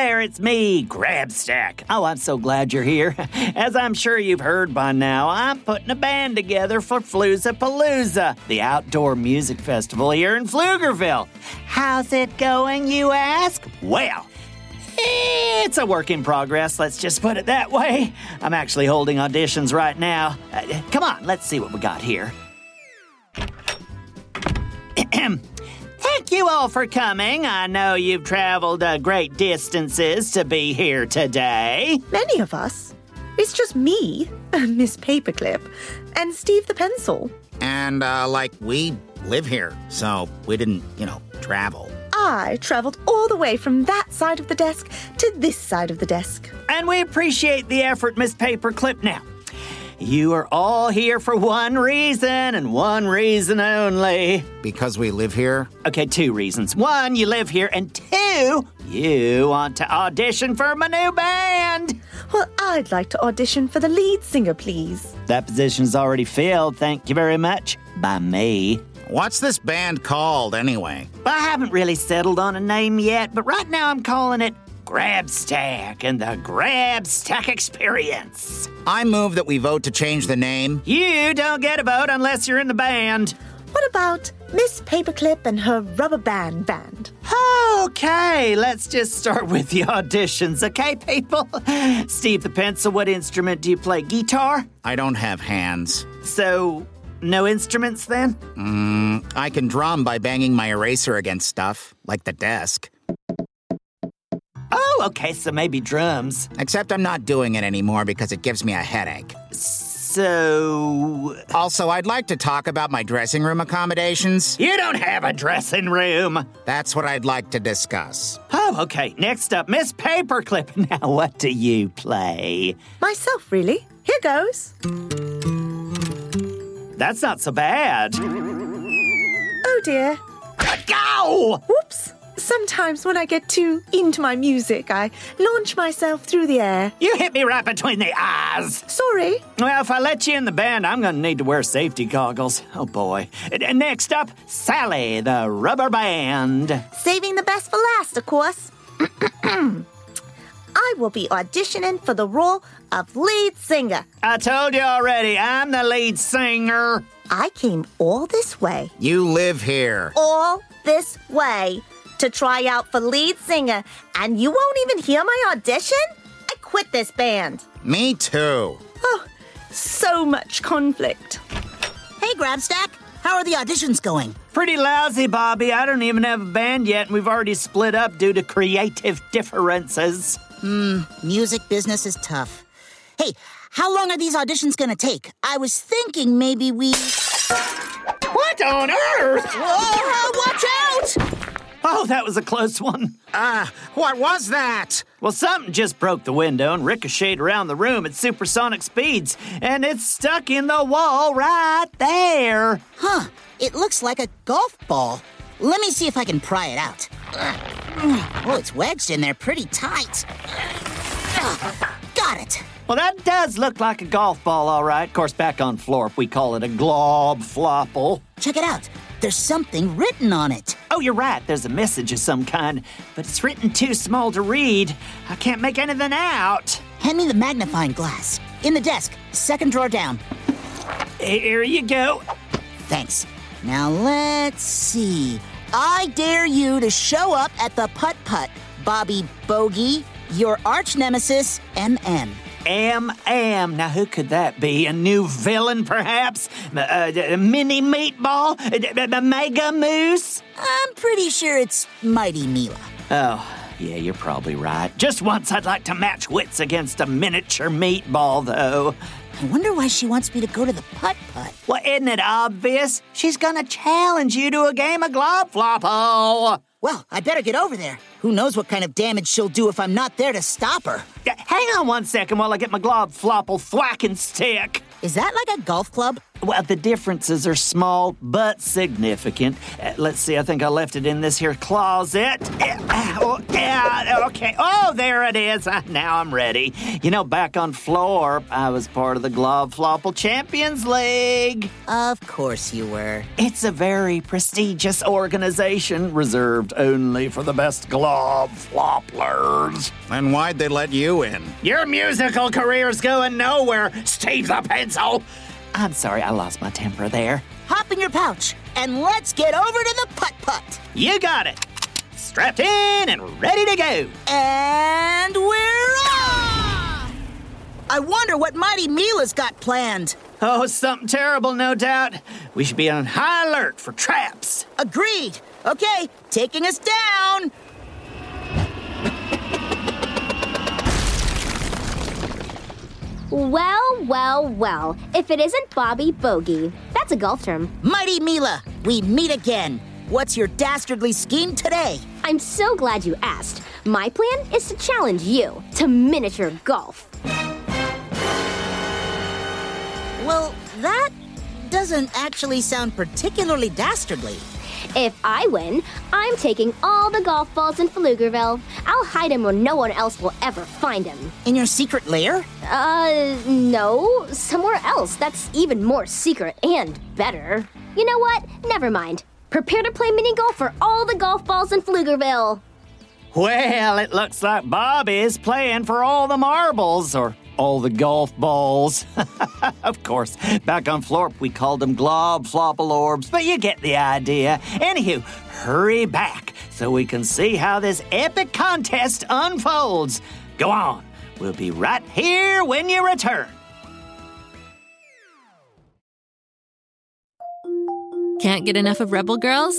There, it's me, Grabstack. Oh, I'm so glad you're here. As I'm sure you've heard by now, I'm putting a band together for Flooza Palooza, the outdoor music festival here in Pflugerville. How's it going, you ask? Well, it's a work in progress, let's just put it that way. I'm actually holding auditions right now. Uh, come on, let's see what we got here. Thank you all for coming. I know you've traveled uh, great distances to be here today. Many of us. It's just me, Miss Paperclip, and Steve the Pencil. And, uh, like, we live here, so we didn't, you know, travel. I travelled all the way from that side of the desk to this side of the desk. And we appreciate the effort, Miss Paperclip. Now, you are all here for one reason and one reason only. Because we live here? Okay, two reasons. One, you live here, and two, you want to audition for my new band. Well, I'd like to audition for the lead singer, please. That position's already filled, thank you very much, by me. What's this band called, anyway? I haven't really settled on a name yet, but right now I'm calling it Grabstack and the Grabstack Experience. I move that we vote to change the name. You don't get a vote unless you're in the band. What about Miss Paperclip and her rubber band band? Okay, let's just start with the auditions, okay, people? Steve the Pencil, what instrument do you play? Guitar? I don't have hands. So, no instruments then? Mm, I can drum by banging my eraser against stuff, like the desk. Oh, okay, so maybe drums. Except I'm not doing it anymore because it gives me a headache. So. Also, I'd like to talk about my dressing room accommodations. You don't have a dressing room. That's what I'd like to discuss. Oh, okay. Next up, Miss Paperclip. Now, what do you play? Myself, really. Here goes. That's not so bad. Oh dear. Go! Whoops. Sometimes when I get too into my music, I launch myself through the air. You hit me right between the eyes. Sorry. Well, if I let you in the band, I'm going to need to wear safety goggles. Oh boy. And next up, Sally, the rubber band. Saving the best for last, of course. I will be auditioning for the role of lead singer. I told you already, I'm the lead singer. I came all this way, You live here. all this way, to try out for lead singer, and you won't even hear my audition? I quit this band. Me too. Oh, so much conflict. Hey, Grabstack. How are the auditions going? Pretty lousy, Bobby. I don't even have a band yet, and we've already split up due to creative differences. Hmm, music business is tough. Hey, how long are these auditions gonna take? I was thinking maybe we. What on earth? Whoa, watch out! Oh, that was a close one. Ah, what was that? Well, something just broke the window and ricocheted around the room at supersonic speeds, and it's stuck in the wall right there. Huh, it looks like a golf ball. Let me see if I can pry it out. Oh, it's wedged in there pretty tight. Got it. Well, that does look like a golf ball, all right. Of course, back on Florp, we call it a glob flopple. Check it out. There's something written on it. Oh, you're right. There's a message of some kind, but it's written too small to read. I can't make anything out. Hand me the magnifying glass. In the desk, second drawer down. Here you go. Thanks. Now let's see. I dare you to show up at the putt putt, Bobby Bogey, your arch nemesis, MM. Am Am. Now, who could that be? A new villain, perhaps? Uh, uh, mini meatball? Uh, uh, mega moose? I'm pretty sure it's Mighty Mila. Oh, yeah, you're probably right. Just once I'd like to match wits against a miniature meatball, though. I wonder why she wants me to go to the putt putt. Well, isn't it obvious? She's gonna challenge you to a game of glob flopple. Well, I better get over there. Who knows what kind of damage she'll do if I'm not there to stop her? Hang on one second while I get my glob flopple thwack and stick. Is that like a golf club? Well, the differences are small but significant. Uh, let's see, I think I left it in this here closet. Uh, oh, yeah, okay. Oh, there it is. Uh, Now I'm ready. You know, back on Florp, I was part of the Glob Flopple Champions League. Of course you were. It's a very prestigious organization reserved only for the best glob flopplers. Then why'd they let you in? Your musical career's going nowhere, Steve the Pencil. I'm sorry, I lost my temper there. Hop in your pouch and let's get over to the putt putt. You got it. Strapped in and ready to go. And we're off! I wonder what Mighty Mila's got planned. Oh, something terrible, no doubt. We should be on high alert for traps. Agreed. Okay, taking us down. Well, well, well. If it isn't Bobby Bogey, that's a golf term. Mighty Mila, we meet again. What's your dastardly scheme today? I'm so glad you asked. My plan is to challenge you to miniature golf. Well, that doesn't actually sound particularly dastardly. If I win, I'm taking all the golf balls in Pflugerville. I'll hide them where no one else will ever find them. In your secret lair? Uh, no, somewhere else that's even more secret and better. You know what? Never mind. Prepare to play mini golf for all the golf balls in Pflugerville. Well, it looks like Bobby is playing for all the marbles or all the golf balls. of course, back on Florp, we called them glob flopple orbs, but you get the idea. Anywho, hurry back so we can see how this epic contest unfolds. Go on, we'll be right here when you return. Can't get enough of Rebel Girls?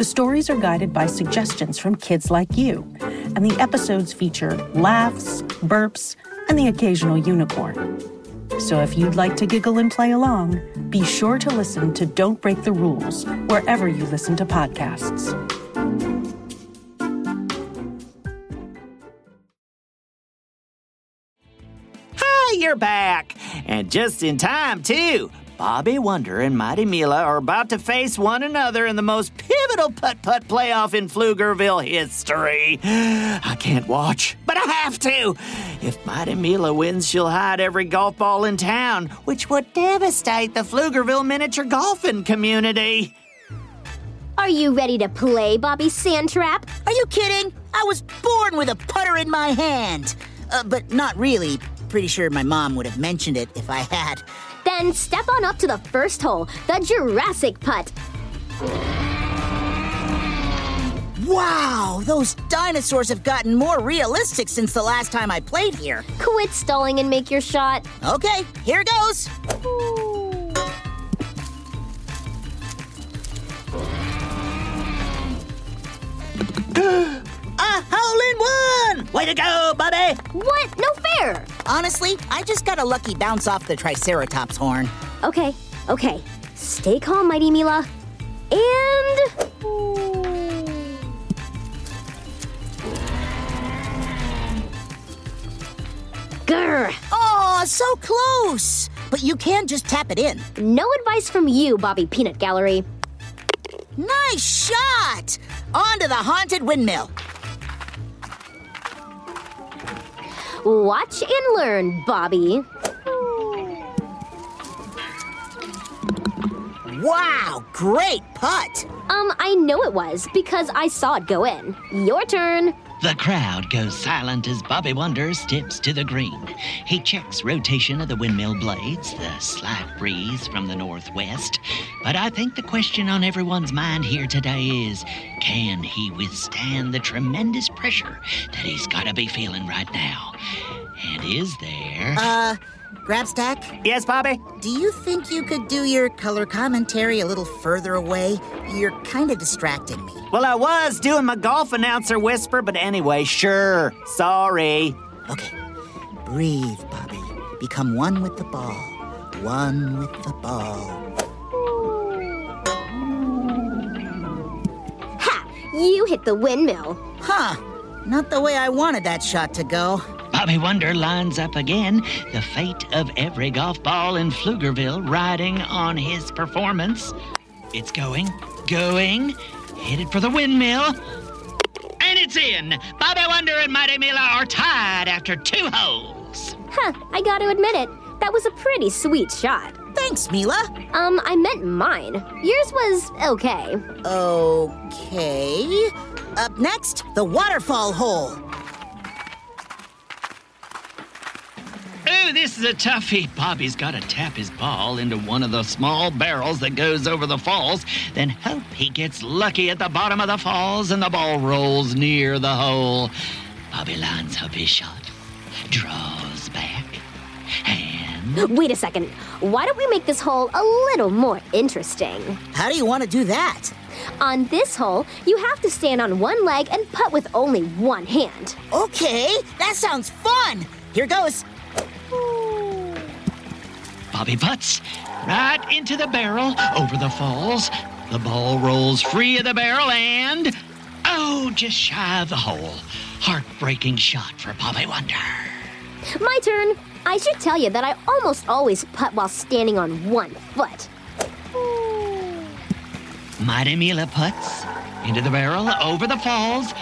The stories are guided by suggestions from kids like you, and the episodes feature laughs, burps, and the occasional unicorn. So if you'd like to giggle and play along, be sure to listen to Don't Break the Rules wherever you listen to podcasts. Hi, you're back. And just in time, too. Bobby Wonder and Mighty Mila are about to face one another in the most pivotal putt putt playoff in Pflugerville history. I can't watch, but I have to. If Mighty Mila wins, she'll hide every golf ball in town, which would devastate the Pflugerville miniature golfing community. Are you ready to play, Bobby Sandtrap? Are you kidding? I was born with a putter in my hand. Uh, but not really. Pretty sure my mom would have mentioned it if I had. Then step on up to the first hole, the Jurassic putt. Wow, those dinosaurs have gotten more realistic since the last time I played here. Quit stalling and make your shot. Okay, here goes. A hole in one! Way to go, Bobby! What? No fair! Honestly, I just got a lucky bounce off the Triceratops horn. Okay, okay. Stay calm, Mighty Mila. And. Grr! Oh, so close! But you can just tap it in. No advice from you, Bobby Peanut Gallery. Nice shot! On to the haunted windmill. Watch and learn, Bobby. Wow, great putt! Um, I know it was because I saw it go in. Your turn. The crowd goes silent as Bobby Wonder steps to the green. He checks rotation of the windmill blades, the slight breeze from the northwest. But I think the question on everyone's mind here today is can he withstand the tremendous pressure that he's got to be feeling right now? And is there. Uh, Grabstack, Yes, Bobby? do you think you could do your color commentary a little further away? You're kind of distracting me. Well, I was doing my golf announcer whisper, but anyway, sure. Sorry. Okay, breathe, Bobby. Become one with the ball. One with the ball. Ha! You hit the windmill. Huh, not the way I wanted that shot to go. Bobby Wonder lines up again, the fate of every golf ball in Pflugerville riding on his performance. It's going, going, headed for the windmill. And it's in! Bobby Wonder and Mighty Mila are tied after two holes. Huh, I gotta admit it. That was a pretty sweet shot. Thanks, Mila. Um, I meant mine. Yours was okay. Okay. Up next, the waterfall hole. This is a toughie. Bobby's got to tap his ball into one of the small barrels that goes over the falls, then hope he gets lucky at the bottom of the falls and the ball rolls near the hole. Bobby lines up his shot, draws back, and Wait a second. Why don't we make this hole a little more interesting? How do you want to do that? On this hole, you have to stand on one leg and putt with only one hand. Okay, that sounds fun. Here goes. Bobby putts right into the barrel over the falls. The ball rolls free of the barrel and. Oh, just shy of the hole. Heartbreaking shot for Bobby Wonder. My turn. I should tell you that I almost always putt while standing on one foot. Mighty Mila puts into the barrel, over the falls!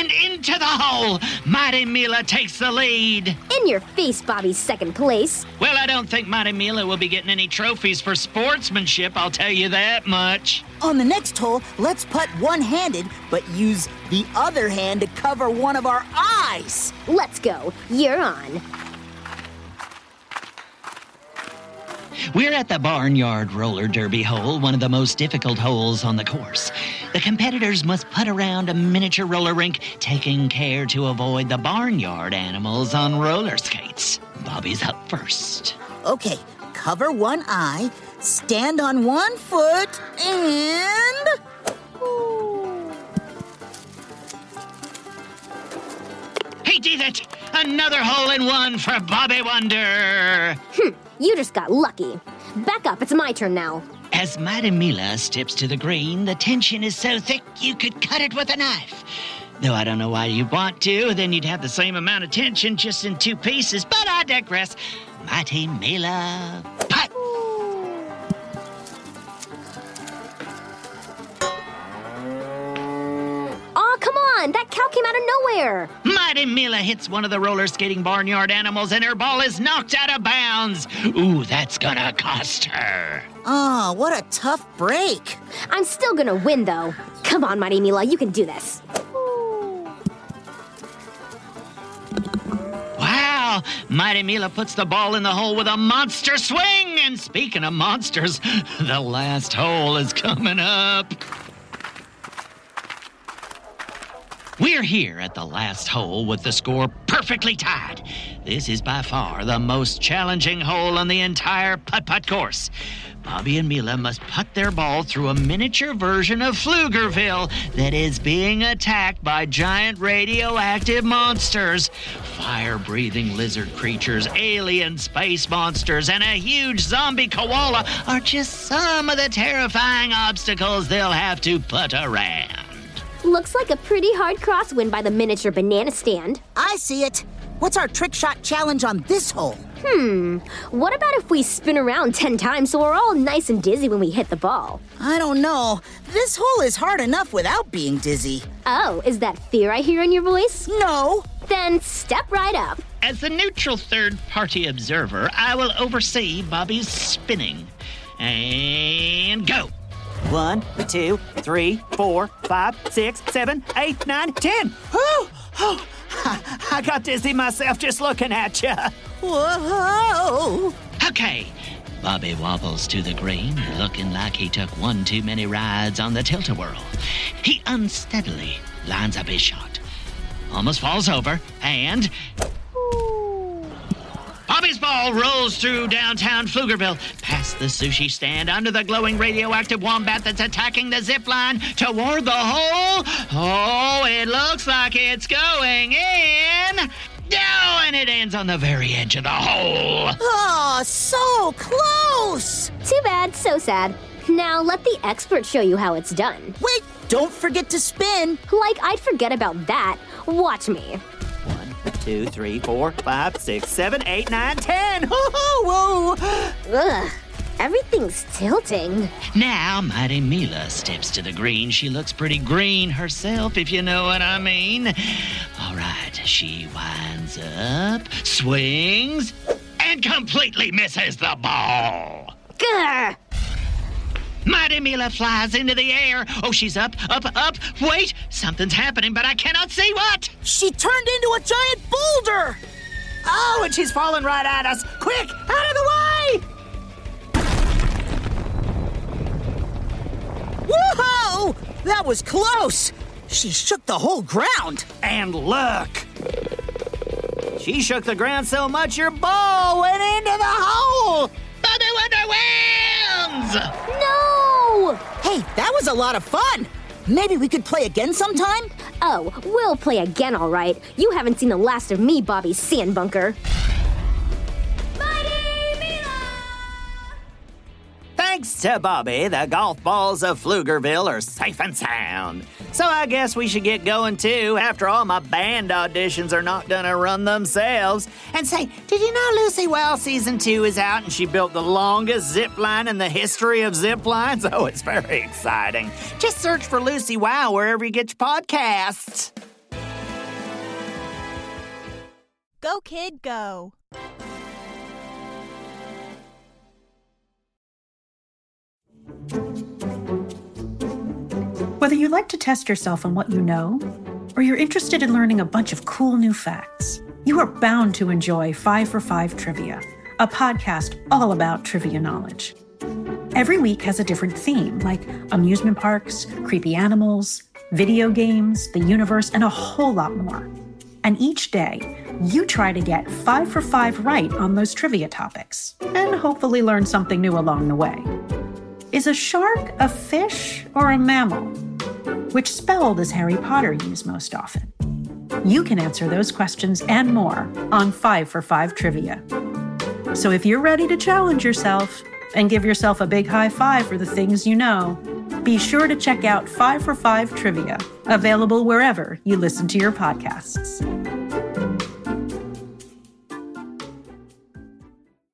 And into the hole. Mighty Mila takes the lead. In your face, Bobby, second place. Well, I don't think Mighty Mila will be getting any trophies for sportsmanship, I'll tell you that much. On the next hole, let's putt one handed, but use the other hand to cover one of our eyes. Let's go. You're on. We're at the Barnyard Roller Derby hole, one of the most difficult holes on the course. The competitors must putt around a miniature roller rink, taking care to avoid the barnyard animals on roller skates. Bobby's up first. Okay, cover one eye, stand on one foot, and. He did it! Another hole in one for Bobby Wonder! Hmm. You just got lucky. Back up. It's my turn now. As Mighty Mila steps to the green, the tension is so thick you could cut it with a knife. Though I don't know why you'd want to, then you'd have the same amount of tension just in two pieces, but I digress. Mighty Mila, putt! Aw, come on. That cow came out of nowhere. Mighty Mighty Mila hits one of the roller skating barnyard animals and her ball is knocked out of bounds. Ooh, that's gonna cost her. Oh, what a tough break. I'm still gonna win, though. Come on, Mighty Mila, you can do this. Wow! Mighty Mila puts the ball in the hole with a monster swing! And speaking of monsters, the last hole is coming up. We're here at the last hole with the score perfectly tied. This is by far the most challenging hole on the entire putt putt course. Bobby and Mila must putt their ball through a miniature version of Pflugerville that is being attacked by giant radioactive monsters. Fire breathing lizard creatures, alien space monsters, and a huge zombie koala are just some of the terrifying obstacles they'll have to putt around. Looks like a pretty hard crosswind by the miniature banana stand. I see it. What's our trick shot challenge on this hole? Hmm. What about if we spin around 10 times so we're all nice and dizzy when we hit the ball? I don't know. This hole is hard enough without being dizzy. Oh, is that fear I hear in your voice? No. Then step right up. As the neutral third party observer, I will oversee Bobby's spinning. And go! One, two, three, four, five, six, seven, eight, nine, ten. Whew! Oh, I got dizzy myself just looking at you. Whoa! Okay. Bobby wobbles to the green, looking like he took one too many rides on the tilt-a-whirl. He unsteadily lines up his shot. Almost falls over, and Bobby's ball rolls through downtown Pflugerville, past the sushi stand, under the glowing radioactive wombat that's attacking the zip line toward the hole. Oh, it looks like it's going in. Oh, and it ends on the very edge of the hole. Oh, so close! Too bad, so sad. Now let the expert show you how it's done. Wait, don't forget to spin. Like I'd forget about that. Watch me. One, two, three, four, five, six, seven, eight, nine, ten. Whoa! Ugh. Everything's tilting. Now, Mighty Mila steps to the green. She looks pretty green herself, if you know what I mean. All right, she winds up, swings, and completely misses the ball. Grr! Mighty Mila flies into the air. Oh, she's up, up, up. Wait, something's happening, but I cannot see what. She turned into a giant boulder! Oh, and she's falling right at us. Quick, out of the way! Whoa! That was close! She shook the whole ground. And look! She shook the ground so much your ball went into the hole! Bobby Wonder wins! No! Hey, that was a lot of fun. Maybe we could play again sometime? Oh, we'll play again, all right. You haven't seen the last of me, Bobby Sandbunker. Thanks to Bobby, the golf balls of Pflugerville are safe and sound. So I guess we should get going too. After all, my band auditions are not gonna run themselves. And say, did you know Lucy Wow season two is out and she built the longest zip line in the history of zip lines? Oh, it's very exciting. Just search for Lucy Wow wherever you get your podcasts. Go, kid, go. Whether you like to test yourself on what you know, or you're interested in learning a bunch of cool new facts, you are bound to enjoy 5 for 5 Trivia, a podcast all about trivia knowledge. Every week has a different theme, like amusement parks, creepy animals, video games, the universe, and a whole lot more. And each day, you try to get 5 for 5 right on those trivia topics, and hopefully learn something new along the way. Is a shark a fish or a mammal? Which spell does Harry Potter use most often? You can answer those questions and more on 5 for 5 Trivia. So if you're ready to challenge yourself and give yourself a big high five for the things you know, be sure to check out 5 for 5 Trivia, available wherever you listen to your podcasts.